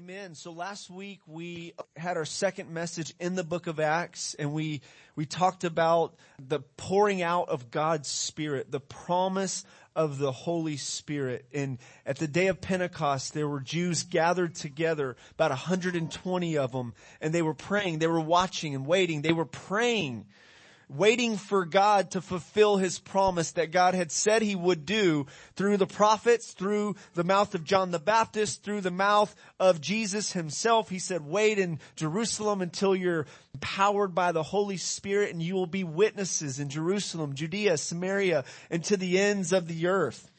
Amen. So last week we had our second message in the book of Acts and we, we talked about the pouring out of God's Spirit, the promise of the Holy Spirit. And at the day of Pentecost, there were Jews gathered together, about 120 of them, and they were praying, they were watching and waiting, they were praying waiting for God to fulfill his promise that God had said he would do through the prophets, through the mouth of John the Baptist, through the mouth of Jesus himself. He said, wait in Jerusalem until you're empowered by the Holy Spirit and you will be witnesses in Jerusalem, Judea, Samaria, and to the ends of the earth.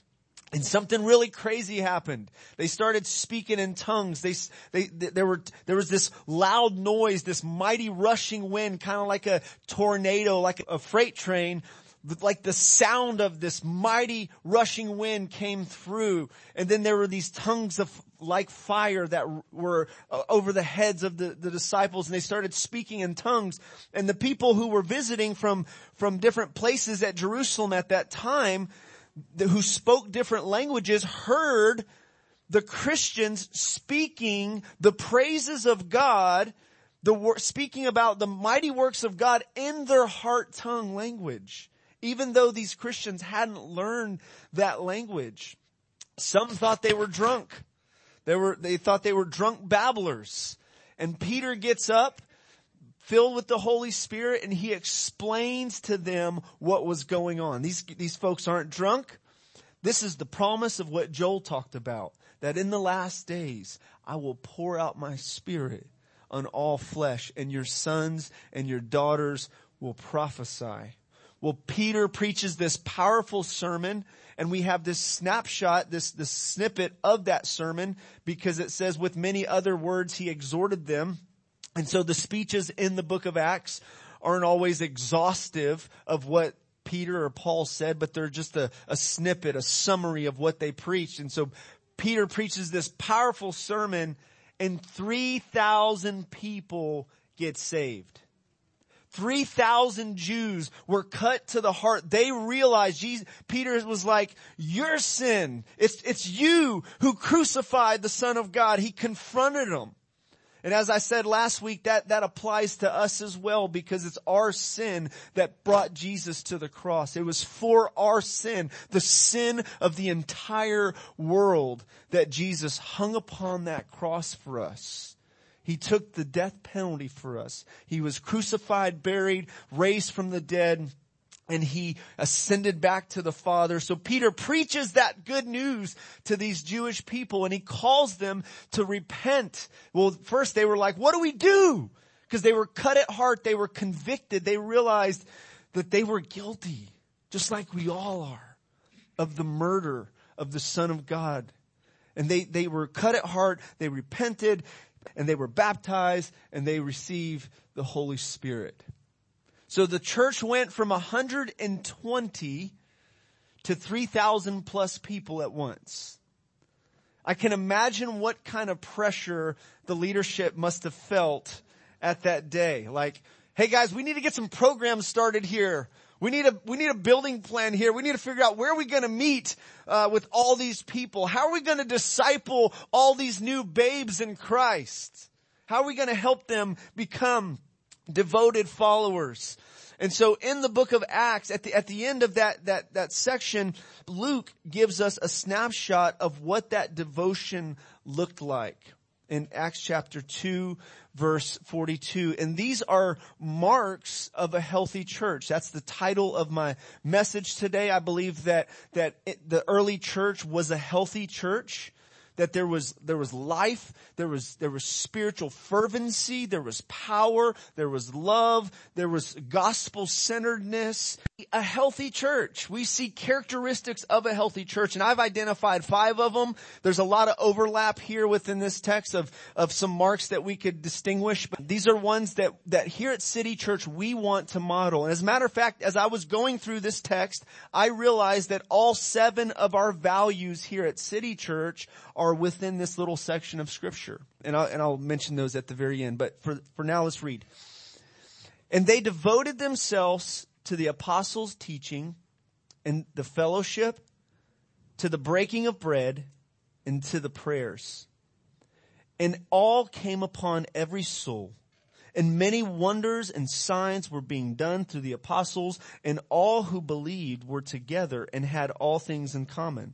And something really crazy happened. They started speaking in tongues. They, they, there were, there was this loud noise, this mighty rushing wind, kind of like a tornado, like a freight train. Like the sound of this mighty rushing wind came through. And then there were these tongues of like fire that were uh, over the heads of the, the disciples and they started speaking in tongues. And the people who were visiting from, from different places at Jerusalem at that time, who spoke different languages heard the Christians speaking the praises of God, the speaking about the mighty works of God in their heart tongue language. Even though these Christians hadn't learned that language. Some thought they were drunk. They were, they thought they were drunk babblers. And Peter gets up filled with the Holy Spirit and he explains to them what was going on. These, these folks aren't drunk. This is the promise of what Joel talked about, that in the last days I will pour out my spirit on all flesh and your sons and your daughters will prophesy. Well, Peter preaches this powerful sermon and we have this snapshot, this, this snippet of that sermon because it says with many other words he exhorted them and so the speeches in the book of Acts aren't always exhaustive of what Peter or Paul said, but they're just a, a snippet, a summary of what they preached. And so Peter preaches this powerful sermon and 3,000 people get saved. 3,000 Jews were cut to the heart. They realized Jesus, Peter was like, your sin, it's, it's you who crucified the son of God. He confronted them. And as I said last week, that, that applies to us as well because it's our sin that brought Jesus to the cross. It was for our sin, the sin of the entire world that Jesus hung upon that cross for us. He took the death penalty for us. He was crucified, buried, raised from the dead, and he ascended back to the Father. So Peter preaches that good news to these Jewish people and he calls them to repent. Well, first they were like, what do we do? Because they were cut at heart. They were convicted. They realized that they were guilty, just like we all are, of the murder of the Son of God. And they, they were cut at heart. They repented and they were baptized and they received the Holy Spirit. So the church went from 120 to 3,000 plus people at once. I can imagine what kind of pressure the leadership must have felt at that day. Like, hey guys, we need to get some programs started here. We need a, we need a building plan here. We need to figure out where are we going to meet uh, with all these people? How are we going to disciple all these new babes in Christ? How are we going to help them become devoted followers. And so in the book of Acts, at the, at the end of that, that, that section, Luke gives us a snapshot of what that devotion looked like in Acts chapter 2 verse 42. And these are marks of a healthy church. That's the title of my message today. I believe that, that it, the early church was a healthy church that there was, there was life, there was, there was spiritual fervency, there was power, there was love, there was gospel centeredness. A healthy church. We see characteristics of a healthy church and I've identified five of them. There's a lot of overlap here within this text of, of some marks that we could distinguish, but these are ones that, that here at City Church we want to model. And as a matter of fact, as I was going through this text, I realized that all seven of our values here at City Church are within this little section of scripture. And I'll, and I'll mention those at the very end, but for, for now let's read. And they devoted themselves to the apostles' teaching and the fellowship, to the breaking of bread, and to the prayers. And all came upon every soul. And many wonders and signs were being done through the apostles, and all who believed were together and had all things in common.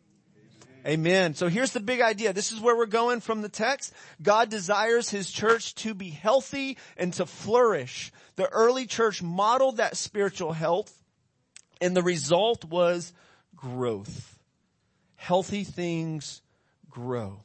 Amen. So here's the big idea. This is where we're going from the text. God desires His church to be healthy and to flourish. The early church modeled that spiritual health and the result was growth. Healthy things grow.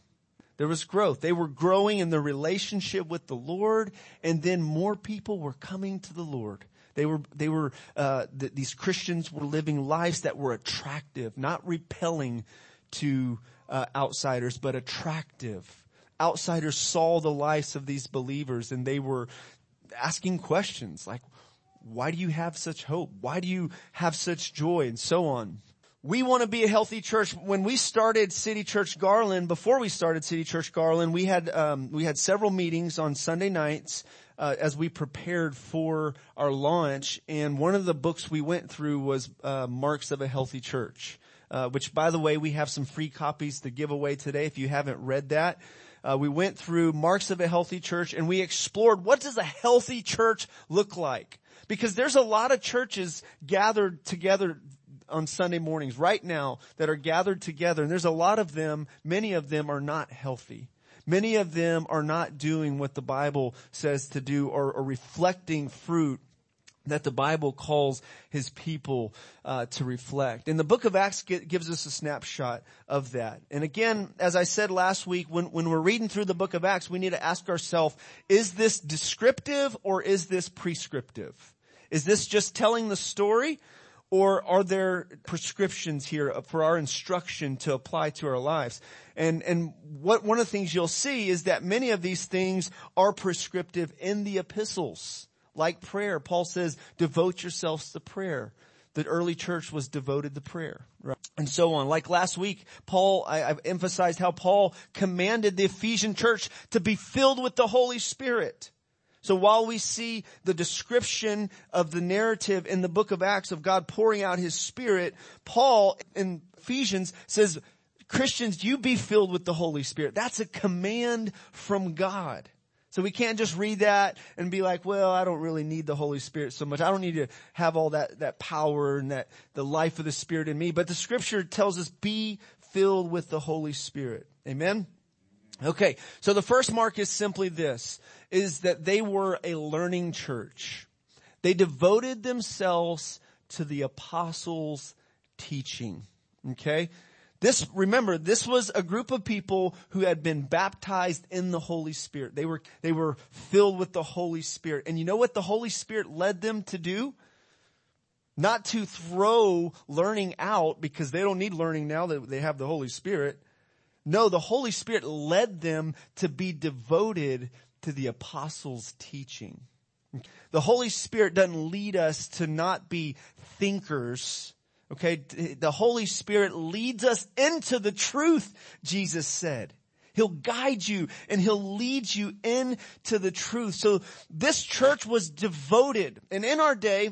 There was growth. They were growing in their relationship with the Lord and then more people were coming to the Lord. They were, they were, uh, th- these Christians were living lives that were attractive, not repelling to uh, outsiders, but attractive. Outsiders saw the lives of these believers and they were asking questions like, why do you have such hope? Why do you have such joy? And so on. We want to be a healthy church. When we started City Church Garland, before we started City Church Garland, we had um, we had several meetings on Sunday nights uh, as we prepared for our launch. And one of the books we went through was uh, Marks of a Healthy Church uh, which by the way, we have some free copies to give away today if you haven't read that. Uh, we went through marks of a healthy church and we explored what does a healthy church look like? Because there's a lot of churches gathered together on Sunday mornings right now that are gathered together and there's a lot of them, many of them are not healthy. Many of them are not doing what the Bible says to do or, or reflecting fruit that the Bible calls his people uh, to reflect. And the book of Acts gives us a snapshot of that. And again, as I said last week, when, when we're reading through the book of Acts, we need to ask ourselves, is this descriptive or is this prescriptive? Is this just telling the story? Or are there prescriptions here for our instruction to apply to our lives? And, and what, one of the things you'll see is that many of these things are prescriptive in the epistles like prayer. Paul says, devote yourselves to prayer. The early church was devoted to prayer, right? And so on. Like last week, Paul, I, have emphasized how Paul commanded the Ephesian church to be filled with the Holy Spirit. So while we see the description of the narrative in the book of Acts of God pouring out his spirit, Paul in Ephesians says, Christians, you be filled with the Holy Spirit. That's a command from God. So we can't just read that and be like, well, I don't really need the Holy Spirit so much. I don't need to have all that, that power and that, the life of the Spirit in me. But the scripture tells us be filled with the Holy Spirit. Amen? Okay. So the first mark is simply this, is that they were a learning church. They devoted themselves to the apostles' teaching. Okay? This, remember, this was a group of people who had been baptized in the Holy Spirit. They were, they were filled with the Holy Spirit. And you know what the Holy Spirit led them to do? Not to throw learning out because they don't need learning now that they have the Holy Spirit. No, the Holy Spirit led them to be devoted to the apostles' teaching. The Holy Spirit doesn't lead us to not be thinkers, Okay, the Holy Spirit leads us into the truth, Jesus said. He'll guide you and he'll lead you into the truth. So this church was devoted. And in our day,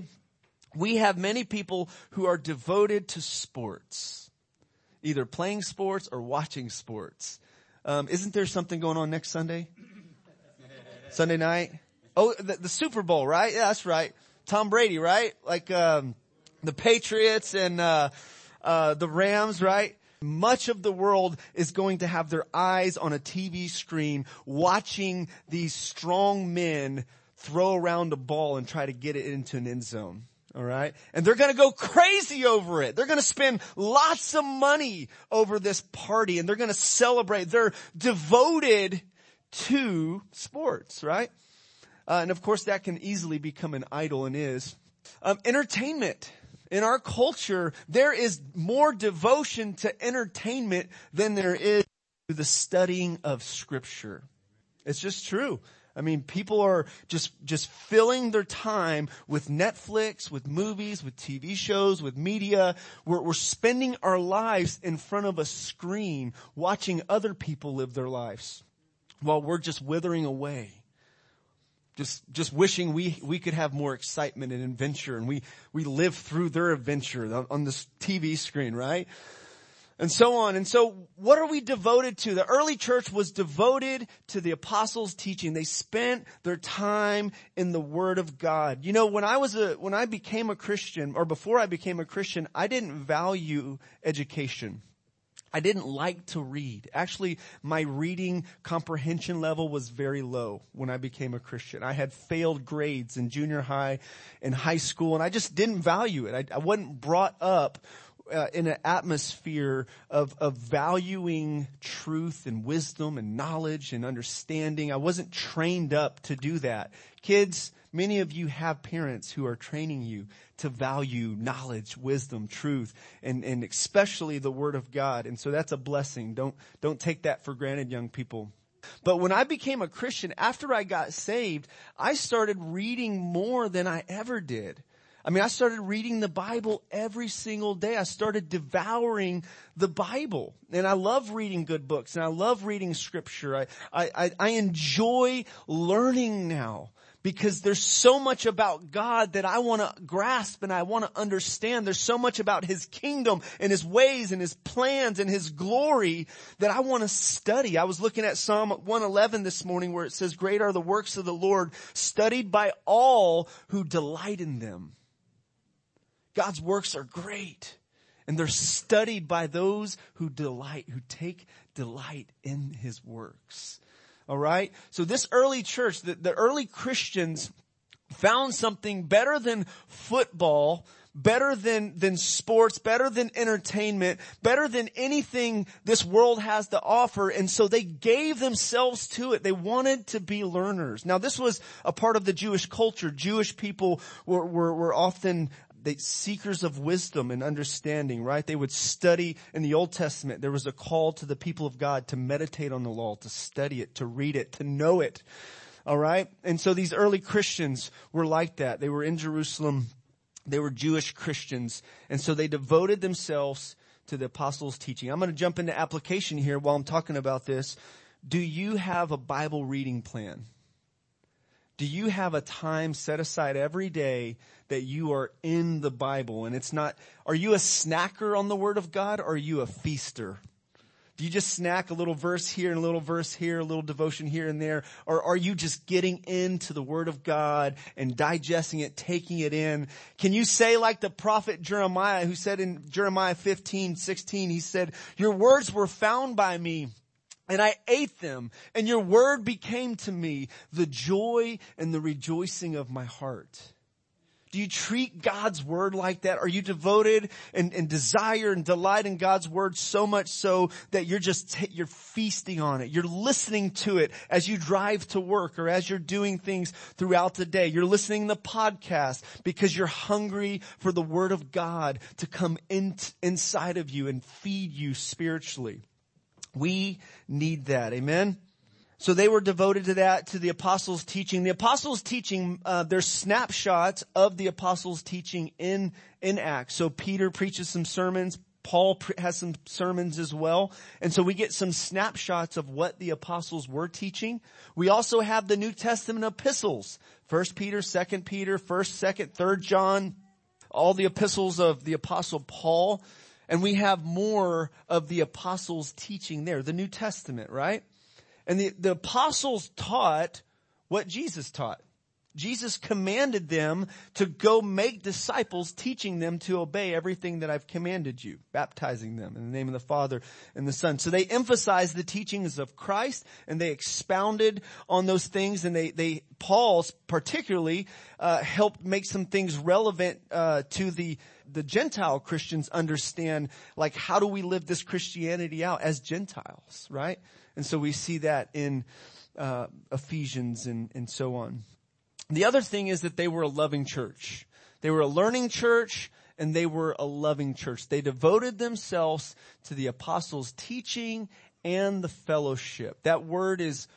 we have many people who are devoted to sports. Either playing sports or watching sports. Um, isn't there something going on next Sunday? Sunday night? Oh, the, the, Super Bowl, right? Yeah, that's right. Tom Brady, right? Like, um, the Patriots and uh, uh, the Rams, right? Much of the world is going to have their eyes on a TV screen watching these strong men throw around a ball and try to get it into an end zone. All right. And they're going to go crazy over it. They're going to spend lots of money over this party and they're going to celebrate. They're devoted to sports, right? Uh, and of course that can easily become an idol and is. Um, entertainment in our culture, there is more devotion to entertainment than there is to the studying of scripture. It's just true. I mean, people are just, just filling their time with Netflix, with movies, with TV shows, with media. We're, we're spending our lives in front of a screen watching other people live their lives while we're just withering away. Just, just wishing we, we could have more excitement and adventure and we, we live through their adventure on, this TV screen, right? and so on. And so what are we devoted to? The early church was devoted to the apostles' teaching. They spent their time in the word of God. You know, when I was a, when I became a Christian or before I became a Christian, I didn't value education. I didn't like to read. Actually, my reading comprehension level was very low when I became a Christian. I had failed grades in junior high and high school and I just didn't value it. I, I wasn't brought up uh, in an atmosphere of, of valuing truth and wisdom and knowledge and understanding. I wasn't trained up to do that. Kids, many of you have parents who are training you to value knowledge, wisdom, truth, and, and especially the Word of God. And so that's a blessing. Don't, don't take that for granted, young people. But when I became a Christian, after I got saved, I started reading more than I ever did. I mean, I started reading the Bible every single day. I started devouring the Bible. And I love reading good books and I love reading scripture. I, I, I enjoy learning now because there's so much about God that I want to grasp and I want to understand. There's so much about His kingdom and His ways and His plans and His glory that I want to study. I was looking at Psalm 111 this morning where it says, great are the works of the Lord studied by all who delight in them. God's works are great and they're studied by those who delight, who take delight in his works. All right. So this early church, the, the early Christians found something better than football, better than, than sports, better than entertainment, better than anything this world has to offer. And so they gave themselves to it. They wanted to be learners. Now this was a part of the Jewish culture. Jewish people were, were, were often they seekers of wisdom and understanding, right? They would study in the Old Testament. There was a call to the people of God to meditate on the law, to study it, to read it, to know it. All right. And so these early Christians were like that. They were in Jerusalem. They were Jewish Christians. And so they devoted themselves to the apostles' teaching. I'm going to jump into application here while I'm talking about this. Do you have a Bible reading plan? Do you have a time set aside every day that you are in the Bible and it's not, are you a snacker on the Word of God or are you a feaster? Do you just snack a little verse here and a little verse here, a little devotion here and there? Or are you just getting into the Word of God and digesting it, taking it in? Can you say like the prophet Jeremiah who said in Jeremiah 15, 16, he said, your words were found by me and I ate them and your word became to me the joy and the rejoicing of my heart. Do you treat God's word like that? Are you devoted and, and desire and delight in God's word so much so that you're just, you're feasting on it. You're listening to it as you drive to work or as you're doing things throughout the day. You're listening to podcasts because you're hungry for the word of God to come in, inside of you and feed you spiritually. We need that. Amen. So they were devoted to that, to the apostles' teaching. The apostles' teaching, uh, there's snapshots of the apostles' teaching in in Acts. So Peter preaches some sermons. Paul has some sermons as well. And so we get some snapshots of what the apostles were teaching. We also have the New Testament epistles. First Peter, Second Peter, First, Second, Third John, all the epistles of the apostle Paul. And we have more of the apostles teaching there, the New Testament, right? And the, the apostles taught what Jesus taught. Jesus commanded them to go make disciples, teaching them to obey everything that I've commanded you, baptizing them in the name of the Father and the Son. So they emphasized the teachings of Christ and they expounded on those things and they, they, Paul particularly, uh, helped make some things relevant, uh, to the, the Gentile Christians understand, like, how do we live this Christianity out as Gentiles, right? And so we see that in uh, Ephesians and, and so on. The other thing is that they were a loving church. They were a learning church and they were a loving church. They devoted themselves to the apostles' teaching and the fellowship. That word is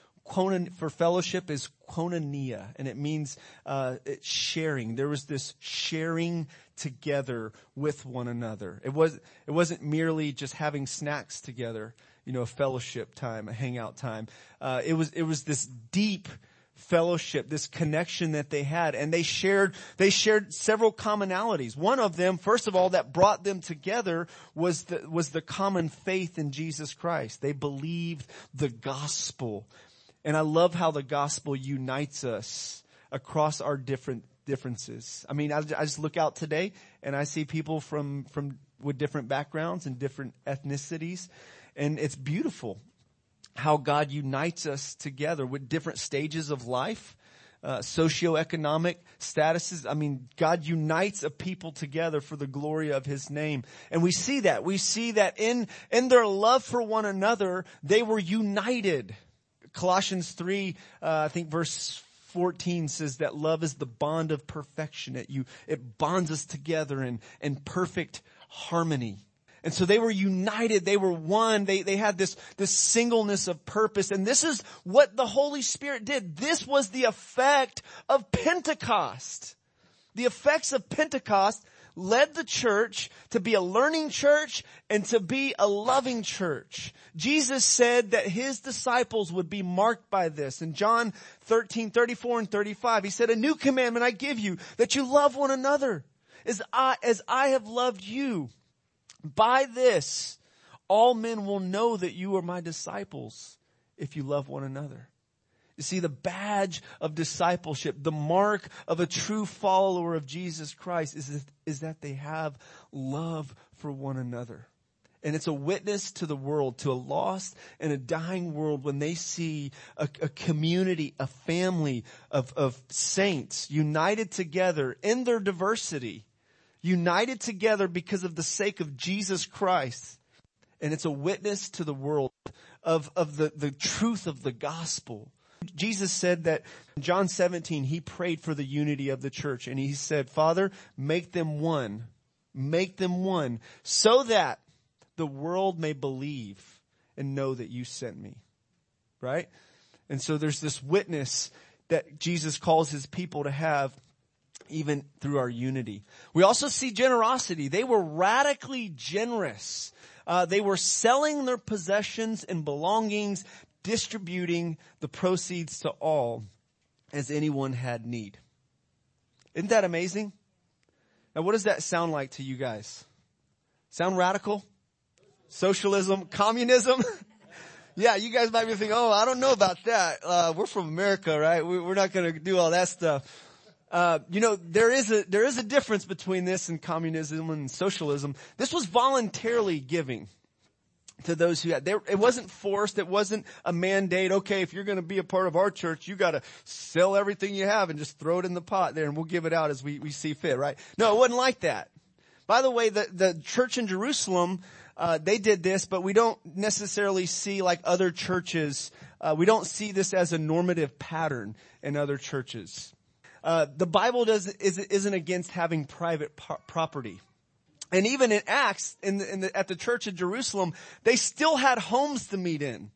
for fellowship is koinonia, and it means uh, sharing. There was this sharing together with one another. It was it wasn't merely just having snacks together, you know, a fellowship time, a hangout time. Uh, it was it was this deep fellowship, this connection that they had. And they shared, they shared several commonalities. One of them, first of all, that brought them together was the, was the common faith in Jesus Christ. They believed the gospel. And I love how the gospel unites us across our different differences. I mean, I, I just look out today and I see people from, from, with different backgrounds and different ethnicities. And it's beautiful how God unites us together with different stages of life, uh, socioeconomic statuses. I mean, God unites a people together for the glory of His name. And we see that. We see that in, in their love for one another, they were united. Colossians 3, uh, I think verse 14 says that love is the bond of perfection. It you, it bonds us together in, in perfect harmony. And so they were united. They were one. They, they had this, this singleness of purpose. And this is what the Holy Spirit did. This was the effect of Pentecost. The effects of Pentecost led the church to be a learning church and to be a loving church. Jesus said that his disciples would be marked by this. In John 13, 34 and 35, he said, a new commandment I give you that you love one another as I, as I have loved you. By this, all men will know that you are my disciples if you love one another. You see, the badge of discipleship, the mark of a true follower of Jesus Christ is that, is that they have love for one another. And it's a witness to the world, to a lost and a dying world when they see a, a community, a family of, of saints united together in their diversity united together because of the sake of Jesus Christ. And it's a witness to the world of, of the, the truth of the gospel. Jesus said that in John 17, he prayed for the unity of the church and he said, Father, make them one, make them one so that the world may believe and know that you sent me. Right? And so there's this witness that Jesus calls his people to have even through our unity. We also see generosity. They were radically generous. Uh, they were selling their possessions and belongings, distributing the proceeds to all as anyone had need. Isn't that amazing? Now what does that sound like to you guys? Sound radical? Socialism? Communism? yeah, you guys might be thinking, oh, I don't know about that. Uh, we're from America, right? We, we're not to do all that stuff. Uh, you know, there is a there is a difference between this and communism and socialism. This was voluntarily giving to those who had. There, it wasn't forced. It wasn't a mandate. Okay, if you're going to be a part of our church, you got to sell everything you have and just throw it in the pot there, and we'll give it out as we we see fit. Right? No, it wasn't like that. By the way, the the church in Jerusalem. Uh, they did this, but we don't necessarily see like other churches. Uh, we don't see this as a normative pattern in other churches. Uh, the Bible does isn't against having private property. And even in Acts, in the, in the, at the church of Jerusalem, they still had homes to meet in.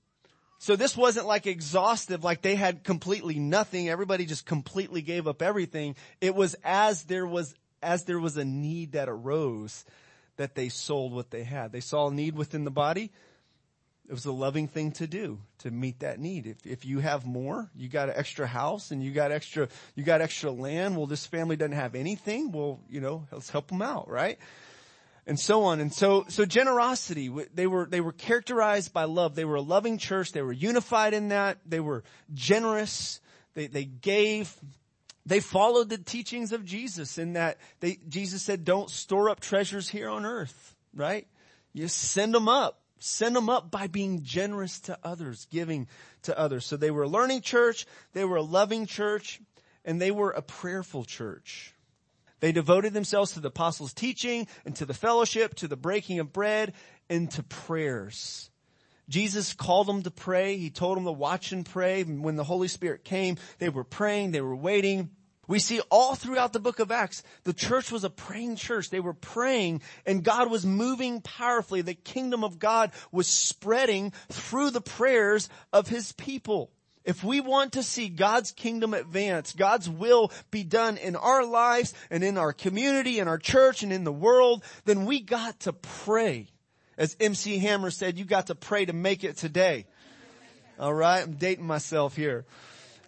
So this wasn't like exhaustive, like they had completely nothing. Everybody just completely gave up everything. It was as there was, as there was a need that arose that they sold what they had. They saw a need within the body it was a loving thing to do to meet that need. If, if you have more, you got an extra house and you got extra, you got extra land. Well, this family doesn't have anything. Well, you know, let's help them out, right? And so on. And so, so generosity, they were, they were characterized by love. They were a loving church. They were unified in that. They were generous. They, they gave. They followed the teachings of Jesus in that they, Jesus said, don't store up treasures here on earth, right? You send them up Send them up by being generous to others, giving to others. So they were a learning church, they were a loving church, and they were a prayerful church. They devoted themselves to the apostles' teaching and to the fellowship, to the breaking of bread, and to prayers. Jesus called them to pray. He told them to watch and pray. When the Holy Spirit came, they were praying, they were waiting. We see all throughout the book of Acts, the church was a praying church. They were praying and God was moving powerfully. The kingdom of God was spreading through the prayers of his people. If we want to see God's kingdom advance, God's will be done in our lives and in our community, in our church and in the world, then we got to pray. As MC Hammer said, you got to pray to make it today. All right. I'm dating myself here.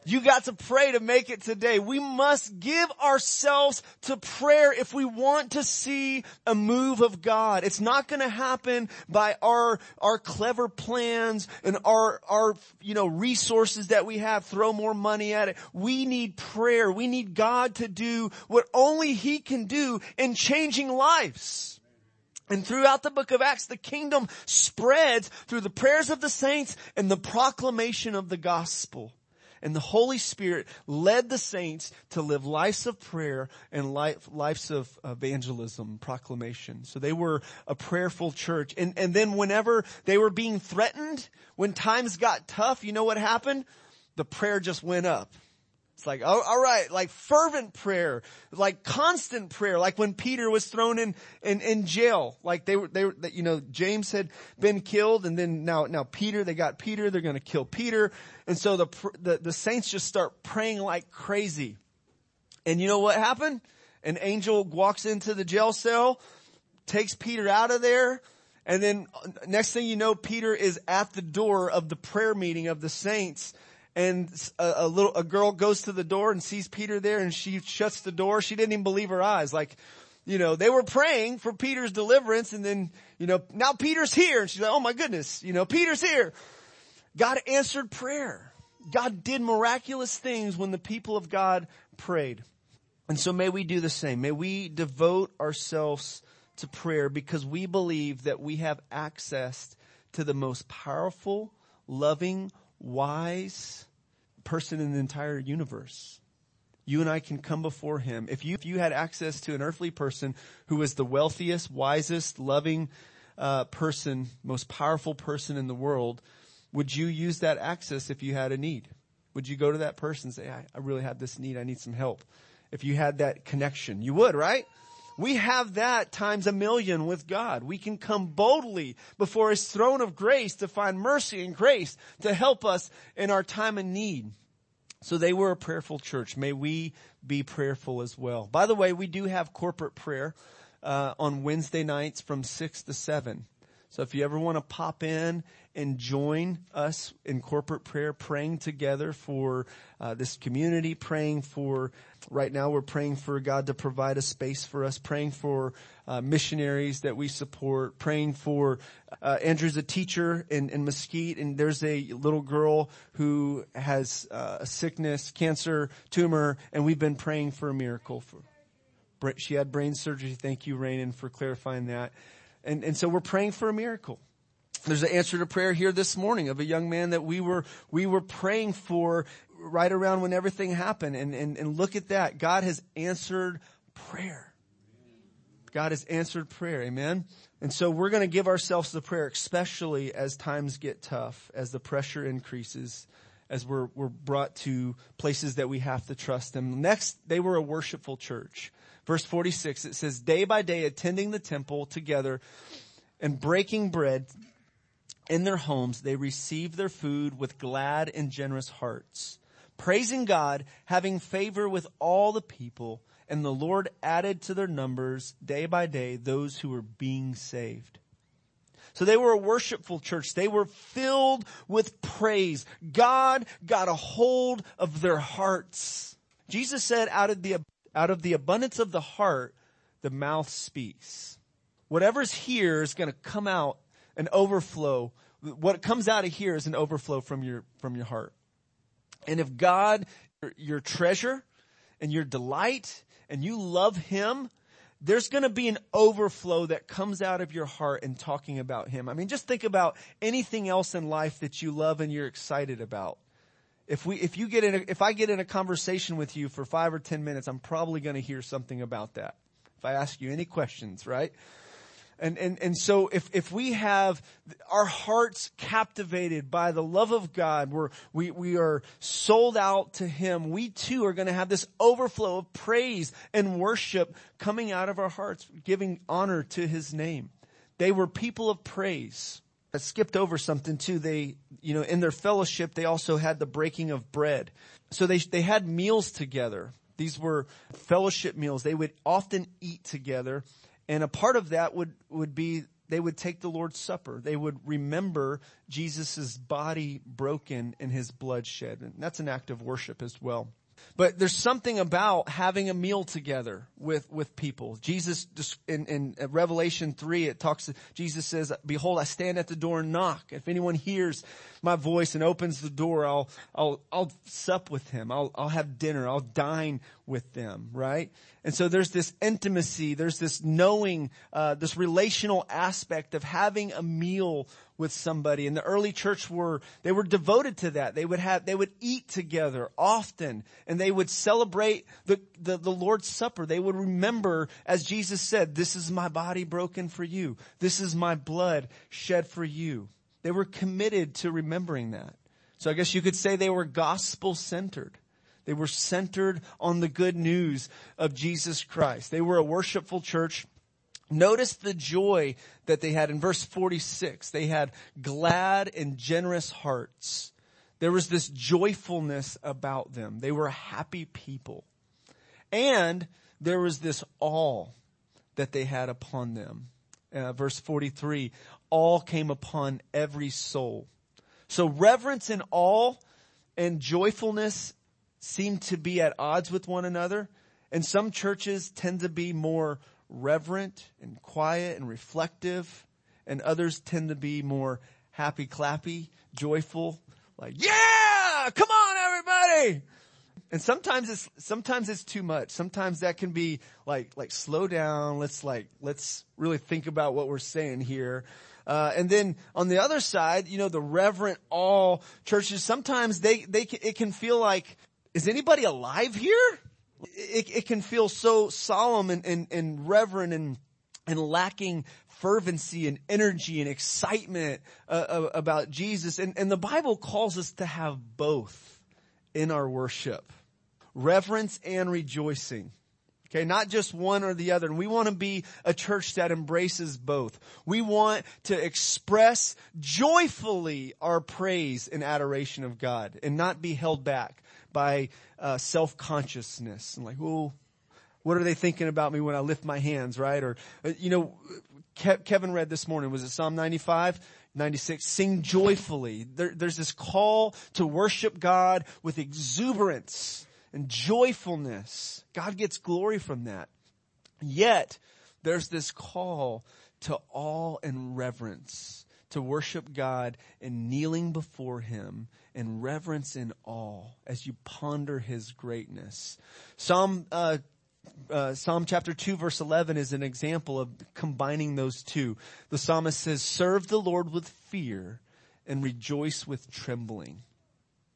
You got to pray to make it today. We must give ourselves to prayer if we want to see a move of God. It's not going to happen by our, our clever plans and our, our, you know, resources that we have. Throw more money at it. We need prayer. We need God to do what only He can do in changing lives. And throughout the book of Acts, the kingdom spreads through the prayers of the saints and the proclamation of the gospel and the Holy Spirit led the saints to live lives of prayer and life, lives of evangelism, proclamation. So they were a prayerful church. And, and then whenever they were being threatened, when times got tough, you know what happened? The prayer just went up. It's like, oh, all right, like fervent prayer, like constant prayer, like when Peter was thrown in, in, in jail, like they were, they were, you know, James had been killed and then now, now Peter, they got Peter, they're going to kill Peter. And so the, the, the saints just start praying like crazy. And you know what happened? An angel walks into the jail cell, takes Peter out of there, and then uh, next thing you know, Peter is at the door of the prayer meeting of the saints and a, a, little, a girl goes to the door and sees Peter there and she shuts the door. She didn't even believe her eyes. Like, you know, they were praying for Peter's deliverance and then, you know, now Peter's here. And she's like, oh my goodness, you know, Peter's here. God answered prayer. God did miraculous things when the people of God prayed. And so may we do the same. May we devote ourselves to prayer because we believe that we have access to the most powerful, loving, wise person in the entire universe. You and I can come before him. If you, if you had access to an earthly person who was the wealthiest, wisest, loving uh, person, most powerful person in the world, would you use that access if you had a need? Would you go to that person and say, I, I really have this need. I need some help. If you had that connection, you would, right? We have that times a million with God. We can come boldly before His throne of grace to find mercy and grace to help us in our time of need. So they were a prayerful church. May we be prayerful as well. By the way, we do have corporate prayer uh, on Wednesday nights from six to seven. So if you ever want to pop in and join us in corporate prayer, praying together for uh, this community, praying for, right now we're praying for God to provide a space for us, praying for uh, missionaries that we support, praying for, uh, Andrew's a teacher in, in Mesquite and there's a little girl who has uh, a sickness, cancer, tumor, and we've been praying for a miracle for, she had brain surgery. Thank you, Rainin, for clarifying that. And, and so we're praying for a miracle. There's an answer to prayer here this morning of a young man that we were, we were praying for right around when everything happened. And, and, and look at that. God has answered prayer. God has answered prayer. Amen. And so we're going to give ourselves to prayer, especially as times get tough, as the pressure increases, as we're, we're brought to places that we have to trust them. Next, they were a worshipful church. Verse 46, it says, day by day attending the temple together and breaking bread in their homes, they received their food with glad and generous hearts, praising God, having favor with all the people, and the Lord added to their numbers day by day those who were being saved. So they were a worshipful church. They were filled with praise. God got a hold of their hearts. Jesus said out of the out of the abundance of the heart, the mouth speaks. Whatever's here is going to come out and overflow. What comes out of here is an overflow from your, from your heart. And if God, your treasure and your delight and you love Him, there's going to be an overflow that comes out of your heart in talking about Him. I mean, just think about anything else in life that you love and you're excited about. If we, if you get in a, if I get in a conversation with you for five or ten minutes, I'm probably going to hear something about that. If I ask you any questions, right? And, and, and so if, if we have our hearts captivated by the love of God, we're, we, we are sold out to Him, we too are going to have this overflow of praise and worship coming out of our hearts, giving honor to His name. They were people of praise. I skipped over something too. They, you know, in their fellowship, they also had the breaking of bread. So they, they had meals together. These were fellowship meals. They would often eat together. And a part of that would, would be they would take the Lord's Supper. They would remember Jesus' body broken and his blood shed. And that's an act of worship as well. But there's something about having a meal together with, with people. Jesus, in, in uh, Revelation 3, it talks, Jesus says, behold, I stand at the door and knock. If anyone hears my voice and opens the door, I'll, I'll, I'll sup with him. I'll, I'll have dinner. I'll dine with them, right? And so there's this intimacy, there's this knowing, uh, this relational aspect of having a meal with somebody. And the early church were, they were devoted to that. They would have, they would eat together often and they would celebrate the, the, the Lord's Supper. They would remember, as Jesus said, this is my body broken for you. This is my blood shed for you. They were committed to remembering that. So I guess you could say they were gospel centered. They were centered on the good news of Jesus Christ. They were a worshipful church Notice the joy that they had in verse 46. They had glad and generous hearts. There was this joyfulness about them. They were happy people. And there was this awe that they had upon them. Uh, verse 43, all came upon every soul. So reverence and awe and joyfulness seem to be at odds with one another. And some churches tend to be more reverent and quiet and reflective, and others tend to be more happy clappy, joyful, like, yeah, come on everybody! And sometimes it's, sometimes it's too much. Sometimes that can be like, like slow down. Let's like, let's really think about what we're saying here. Uh, and then on the other side, you know, the reverent all churches, sometimes they, they, it can feel like, is anybody alive here? it, it can feel so solemn and, and, and reverent and, and lacking fervency and energy and excitement uh, about Jesus. And, and the Bible calls us to have both in our worship. Reverence and rejoicing. Okay, not just one or the other. And we want to be a church that embraces both. We want to express joyfully our praise and adoration of God and not be held back by uh, self-consciousness and like, oh, what are they thinking about me when I lift my hands, right? Or, uh, you know, Ke- Kevin read this morning, was it Psalm 95? 96, sing joyfully. There, there's this call to worship God with exuberance and joyfulness. God gets glory from that. Yet, there's this call to awe and reverence, to worship God and kneeling before Him and reverence and awe as you ponder his greatness. Psalm, uh, uh, Psalm chapter 2 verse 11 is an example of combining those two. The psalmist says, serve the Lord with fear and rejoice with trembling.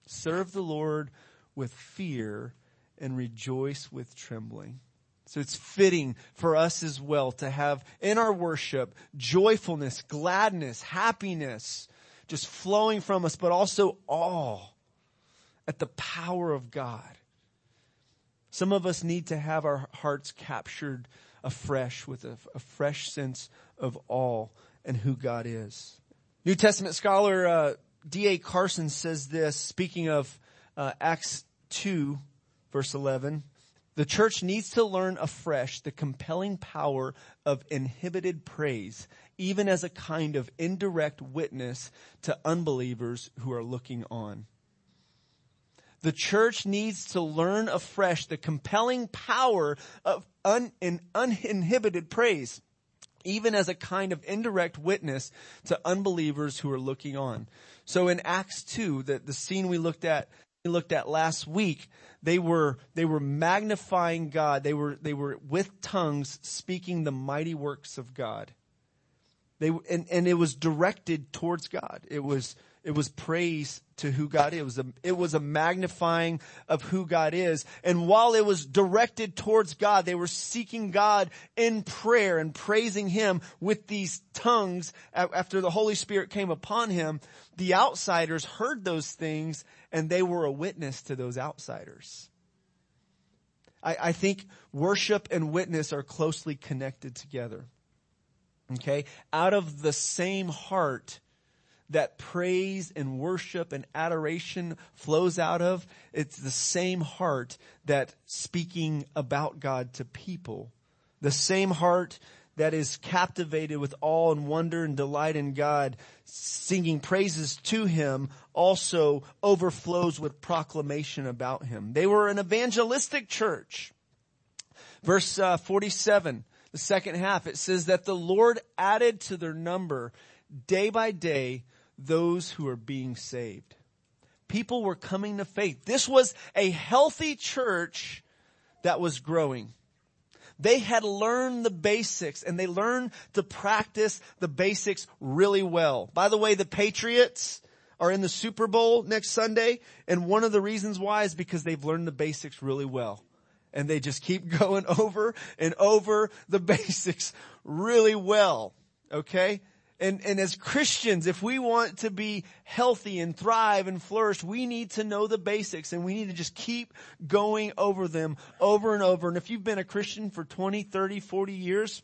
Serve the Lord with fear and rejoice with trembling. So it's fitting for us as well to have in our worship joyfulness, gladness, happiness, just flowing from us, but also awe at the power of God. Some of us need to have our hearts captured afresh with a, a fresh sense of awe and who God is. New Testament scholar uh, D.A. Carson says this, speaking of uh, Acts 2, verse 11. The church needs to learn afresh the compelling power of inhibited praise even as a kind of indirect witness to unbelievers who are looking on. The church needs to learn afresh the compelling power of un, uninhibited praise, even as a kind of indirect witness to unbelievers who are looking on. So in Acts 2, the, the scene we looked at, looked at last week, they were, they were magnifying God. They were, they were with tongues speaking the mighty works of God. They, and, and it was directed towards God. It was, it was praise to who God is. It was, a, it was a magnifying of who God is. And while it was directed towards God, they were seeking God in prayer and praising Him with these tongues after the Holy Spirit came upon Him. The outsiders heard those things and they were a witness to those outsiders. I, I think worship and witness are closely connected together. Okay? Out of the same heart that praise and worship and adoration flows out of, it's the same heart that speaking about God to people. The same heart that is captivated with awe and wonder and delight in God, singing praises to Him, also overflows with proclamation about Him. They were an evangelistic church. Verse uh, 47, the second half, it says that the Lord added to their number day by day those who are being saved. People were coming to faith. This was a healthy church that was growing. They had learned the basics and they learned to practice the basics really well. By the way, the Patriots are in the Super Bowl next Sunday and one of the reasons why is because they've learned the basics really well. And they just keep going over and over the basics really well. Okay? And, and as Christians, if we want to be healthy and thrive and flourish, we need to know the basics and we need to just keep going over them over and over. And if you've been a Christian for 20, 30, 40 years,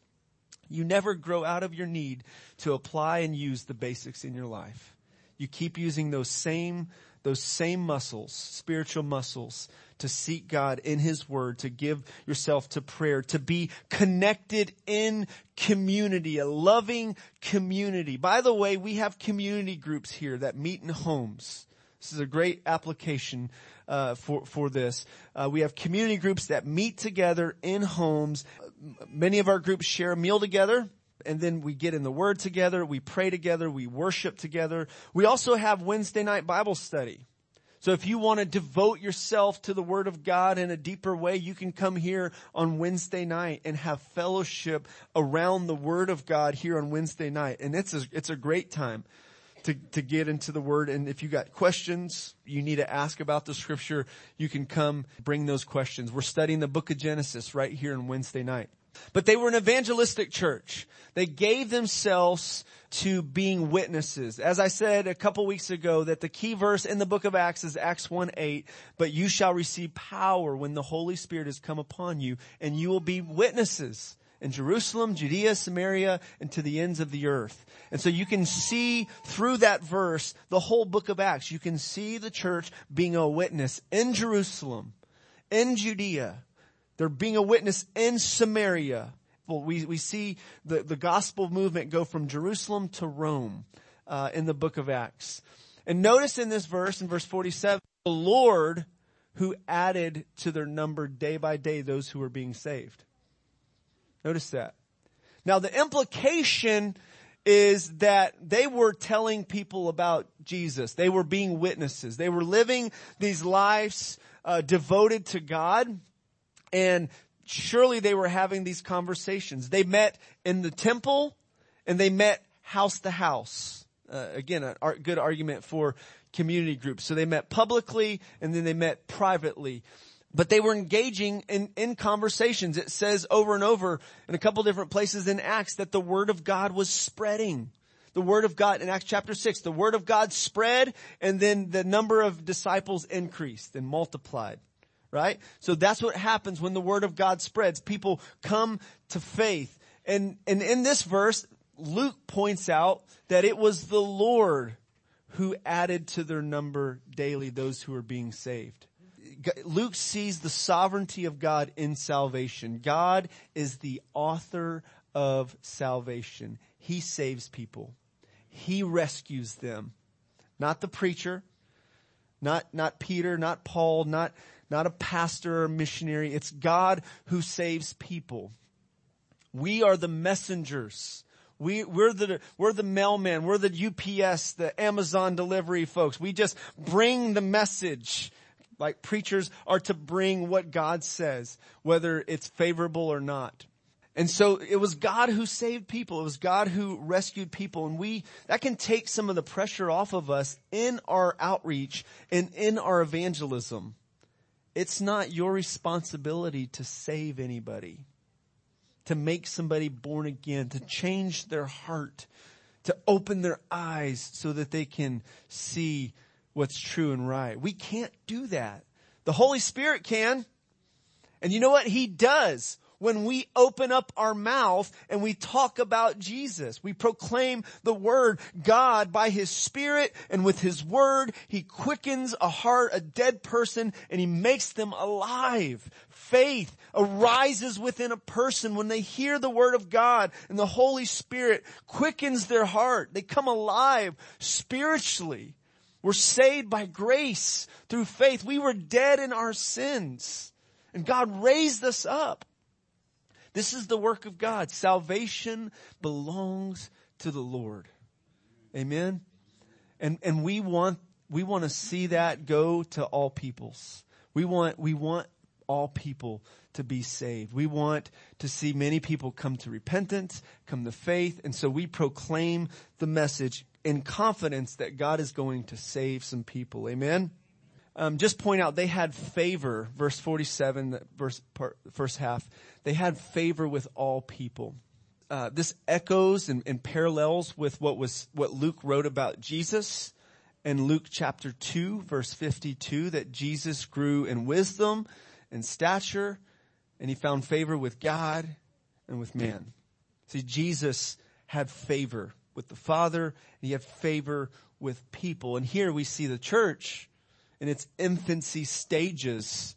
you never grow out of your need to apply and use the basics in your life. You keep using those same, those same muscles, spiritual muscles to seek God in His Word, to give yourself to prayer, to be connected in community, a loving community. By the way, we have community groups here that meet in homes. This is a great application uh, for for this. Uh, we have community groups that meet together in homes. Many of our groups share a meal together and then we get in the Word together, we pray together, we worship together. We also have Wednesday night Bible study. So if you want to devote yourself to the Word of God in a deeper way, you can come here on Wednesday night and have fellowship around the Word of God here on Wednesday night. And it's a, it's a great time to, to get into the Word. And if you got questions you need to ask about the Scripture, you can come bring those questions. We're studying the book of Genesis right here on Wednesday night. But they were an evangelistic church. They gave themselves to being witnesses. As I said a couple weeks ago that the key verse in the book of Acts is Acts 1 8, but you shall receive power when the Holy Spirit has come upon you and you will be witnesses in Jerusalem, Judea, Samaria, and to the ends of the earth. And so you can see through that verse the whole book of Acts. You can see the church being a witness in Jerusalem, in Judea, they're being a witness in Samaria. Well, we, we see the, the gospel movement go from Jerusalem to Rome uh, in the book of Acts. And notice in this verse, in verse 47, the Lord who added to their number day by day those who were being saved. Notice that. Now the implication is that they were telling people about Jesus. They were being witnesses. They were living these lives uh, devoted to God. And surely they were having these conversations. They met in the temple and they met house to house. Uh, again, a good argument for community groups. So they met publicly and then they met privately. But they were engaging in, in conversations. It says over and over in a couple different places in Acts that the word of God was spreading. The word of God in Acts chapter 6, the word of God spread and then the number of disciples increased and multiplied right? So that's what happens when the word of God spreads. People come to faith. And, and in this verse, Luke points out that it was the Lord who added to their number daily those who are being saved. Luke sees the sovereignty of God in salvation. God is the author of salvation. He saves people. He rescues them. Not the preacher, not, not Peter, not Paul, not, not a pastor or missionary. It's God who saves people. We are the messengers. We, we're the, we're the mailman. We're the UPS, the Amazon delivery folks. We just bring the message. Like preachers are to bring what God says, whether it's favorable or not. And so it was God who saved people. It was God who rescued people. And we, that can take some of the pressure off of us in our outreach and in our evangelism. It's not your responsibility to save anybody, to make somebody born again, to change their heart, to open their eyes so that they can see what's true and right. We can't do that. The Holy Spirit can. And you know what? He does when we open up our mouth and we talk about Jesus. We proclaim the word God by his spirit and with his word, he quickens a heart, a dead person, and he makes them alive. Faith arises within a person when they hear the word of God and the Holy Spirit quickens their heart. They come alive spiritually. We're saved by grace through faith. We were dead in our sins and God raised us up. This is the work of God. Salvation belongs to the Lord. Amen. And, and we want, we want to see that go to all peoples. We want, we want all people to be saved. We want to see many people come to repentance, come to faith, and so we proclaim the message in confidence that God is going to save some people. Amen. Um, just point out they had favor, verse 47, verse, part, first half. They had favor with all people. Uh, this echoes and, and, parallels with what was what Luke wrote about Jesus in Luke chapter 2 verse 52 that Jesus grew in wisdom and stature and he found favor with God and with man. See Jesus had favor with the Father and he had favor with people. And here we see the church in its infancy stages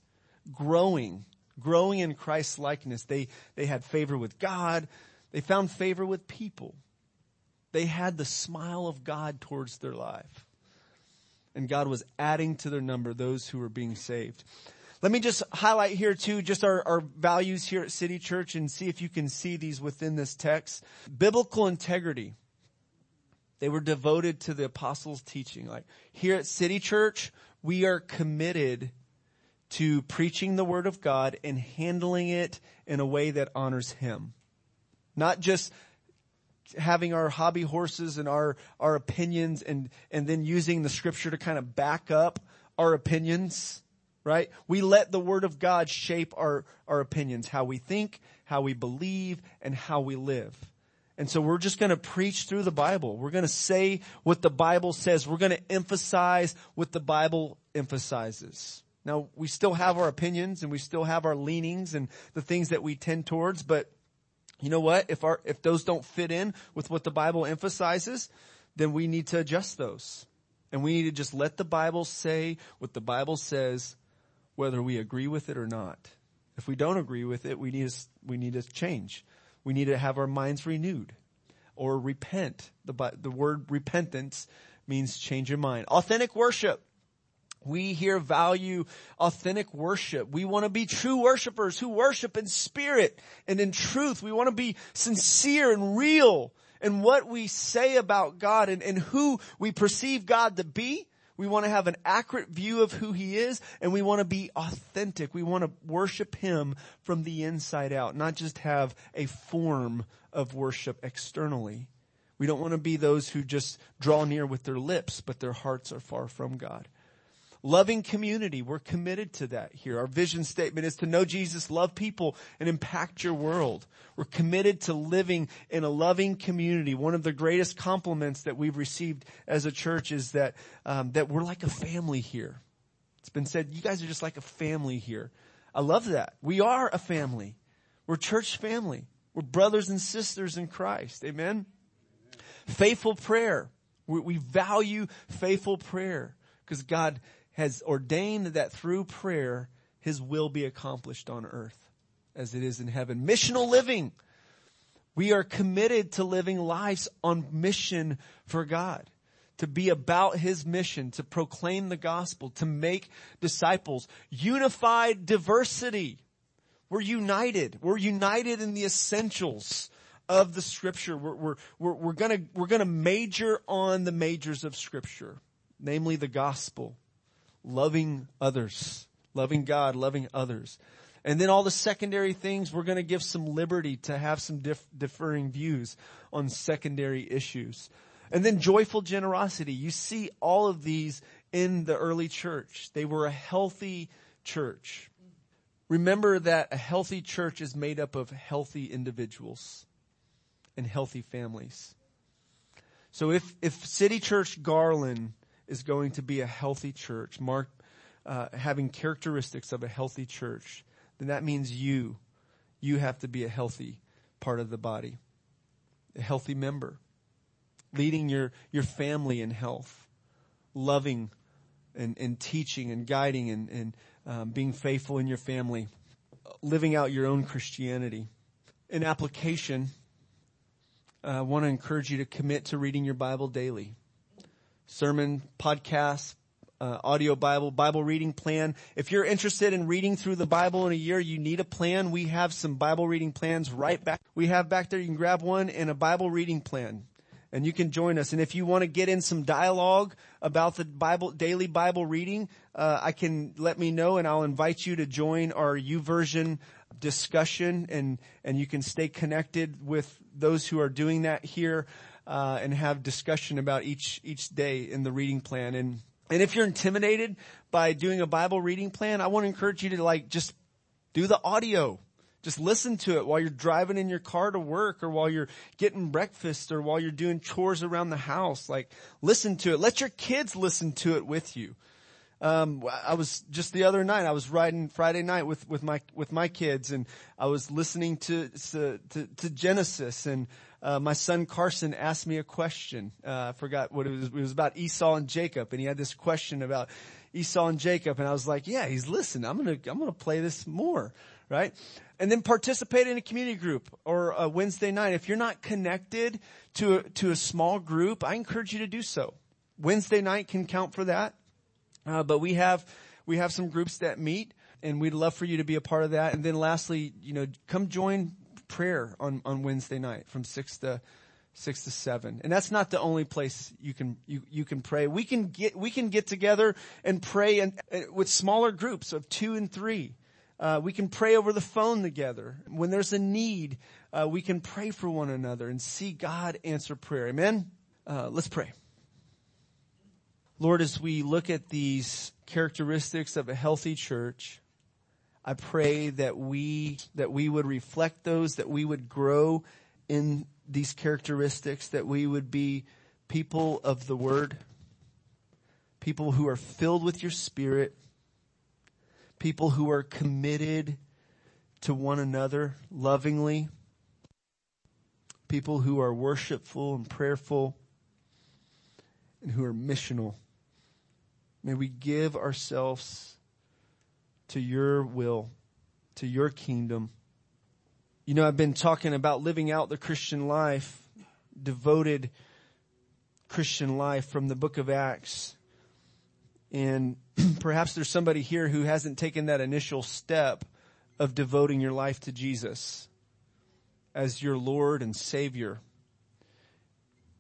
growing growing in Christ's likeness. They, they had favor with God. They found favor with people. They had the smile of God towards their life. And God was adding to their number those who were being saved. Let me just highlight here too, just our, our values here at City Church and see if you can see these within this text. Biblical integrity. They were devoted to the apostles' teaching. Like here at City Church, we are committed to preaching the word of God and handling it in a way that honors him. Not just having our hobby horses and our, our opinions and, and then using the scripture to kind of back up our opinions, right? We let the word of God shape our, our opinions, how we think, how we believe, and how we live. And so we're just going to preach through the Bible. We're going to say what the Bible says. We're going to emphasize what the Bible emphasizes. Now, we still have our opinions and we still have our leanings and the things that we tend towards, but you know what? If our, if those don't fit in with what the Bible emphasizes, then we need to adjust those. And we need to just let the Bible say what the Bible says, whether we agree with it or not. If we don't agree with it, we need to, we need to change. We need to have our minds renewed or repent. The, the word repentance means change your mind. Authentic worship. We here value authentic worship. We want to be true worshipers who worship in spirit and in truth. We want to be sincere and real in what we say about God and, and who we perceive God to be. We want to have an accurate view of who he is and we want to be authentic. We want to worship him from the inside out, not just have a form of worship externally. We don't want to be those who just draw near with their lips, but their hearts are far from God. Loving community. We're committed to that here. Our vision statement is to know Jesus, love people, and impact your world. We're committed to living in a loving community. One of the greatest compliments that we've received as a church is that, um, that we're like a family here. It's been said, you guys are just like a family here. I love that. We are a family. We're church family. We're brothers and sisters in Christ. Amen. Faithful prayer. We, we value faithful prayer because God has ordained that through prayer, His will be accomplished on earth as it is in heaven. Missional living. We are committed to living lives on mission for God, to be about His mission, to proclaim the gospel, to make disciples. Unified diversity. We're united. We're united in the essentials of the scripture. We're, we're, we're, we're gonna, we're gonna major on the majors of scripture, namely the gospel loving others, loving God, loving others. And then all the secondary things, we're going to give some liberty to have some dif- differing views on secondary issues. And then joyful generosity. You see all of these in the early church. They were a healthy church. Remember that a healthy church is made up of healthy individuals and healthy families. So if, if City Church Garland is going to be a healthy church, marked, uh, having characteristics of a healthy church, then that means you. you have to be a healthy part of the body, a healthy member, leading your, your family in health, loving and, and teaching and guiding and, and um, being faithful in your family, living out your own Christianity. In application, uh, I want to encourage you to commit to reading your Bible daily. Sermon, podcast, uh, audio Bible, Bible reading plan. If you're interested in reading through the Bible in a year, you need a plan. We have some Bible reading plans right back. We have back there. You can grab one and a Bible reading plan and you can join us. And if you want to get in some dialogue about the Bible, daily Bible reading, uh, I can let me know and I'll invite you to join our YouVersion discussion and, and you can stay connected with those who are doing that here, uh, and have discussion about each, each day in the reading plan. And and if you're intimidated by doing a Bible reading plan, I want to encourage you to like just do the audio. Just listen to it while you're driving in your car to work or while you're getting breakfast or while you're doing chores around the house. Like listen to it. Let your kids listen to it with you. Um, I was just the other night. I was riding Friday night with with my with my kids, and I was listening to to, to Genesis, and uh, my son Carson asked me a question. Uh, I forgot what it was. It was about Esau and Jacob, and he had this question about Esau and Jacob, and I was like, "Yeah, he's listening. I'm gonna I'm gonna play this more, right?" And then participate in a community group or a Wednesday night. If you're not connected to a, to a small group, I encourage you to do so. Wednesday night can count for that, uh, but we have we have some groups that meet, and we'd love for you to be a part of that. And then lastly, you know, come join prayer on, on Wednesday night from six to six to seven. And that's not the only place you can, you, you can pray. We can get, we can get together and pray and, with smaller groups of two and three. Uh, we can pray over the phone together. When there's a need, uh, we can pray for one another and see God answer prayer. Amen? Uh, let's pray. Lord, as we look at these characteristics of a healthy church, I pray that we, that we would reflect those, that we would grow in these characteristics, that we would be people of the word, people who are filled with your spirit, people who are committed to one another lovingly, people who are worshipful and prayerful, and who are missional. May we give ourselves to your will, to your kingdom. You know, I've been talking about living out the Christian life, devoted Christian life from the book of Acts. And perhaps there's somebody here who hasn't taken that initial step of devoting your life to Jesus as your Lord and Savior.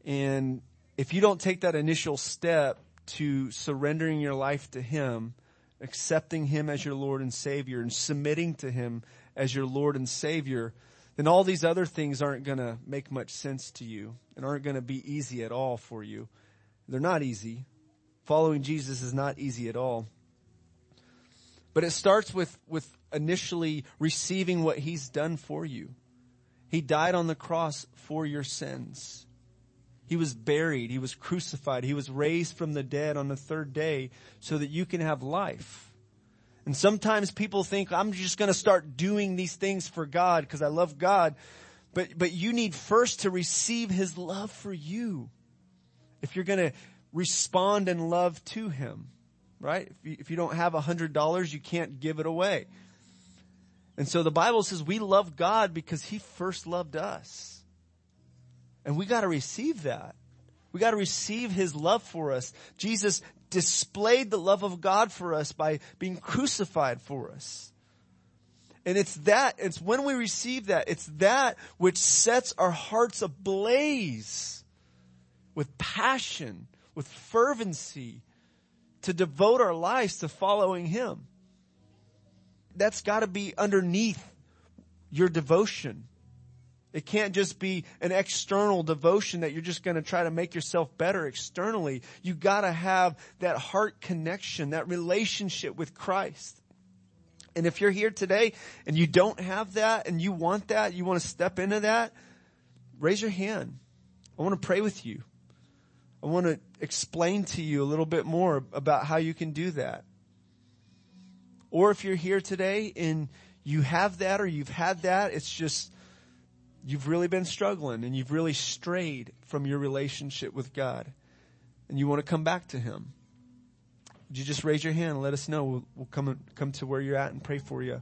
And if you don't take that initial step to surrendering your life to Him, accepting Him as your Lord and Savior and submitting to Him as your Lord and Savior, then all these other things aren't going to make much sense to you and aren't going to be easy at all for you. They're not easy. Following Jesus is not easy at all. But it starts with, with initially receiving what He's done for you. He died on the cross for your sins. He was buried. He was crucified. He was raised from the dead on the third day so that you can have life. And sometimes people think, I'm just going to start doing these things for God because I love God. But, but you need first to receive His love for you. If you're going to respond in love to Him, right? If you, if you don't have a hundred dollars, you can't give it away. And so the Bible says we love God because He first loved us. And we gotta receive that. We gotta receive His love for us. Jesus displayed the love of God for us by being crucified for us. And it's that, it's when we receive that, it's that which sets our hearts ablaze with passion, with fervency to devote our lives to following Him. That's gotta be underneath your devotion. It can't just be an external devotion that you're just going to try to make yourself better externally. You got to have that heart connection, that relationship with Christ. And if you're here today and you don't have that and you want that, you want to step into that, raise your hand. I want to pray with you. I want to explain to you a little bit more about how you can do that. Or if you're here today and you have that or you've had that. It's just, you've really been struggling and you've really strayed from your relationship with God and you want to come back to Him. Would you just raise your hand and let us know? We'll, we'll come, come to where you're at and pray for you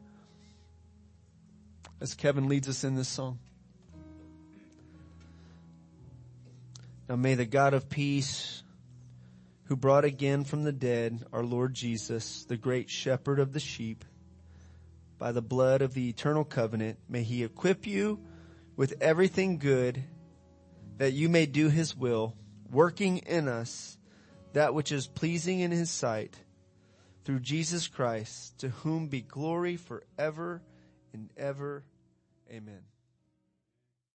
as Kevin leads us in this song. Now may the God of peace, who brought again from the dead our Lord Jesus, the great shepherd of the sheep, by the blood of the eternal covenant, may he equip you with everything good that you may do his will, working in us that which is pleasing in his sight through Jesus Christ, to whom be glory forever and ever. Amen.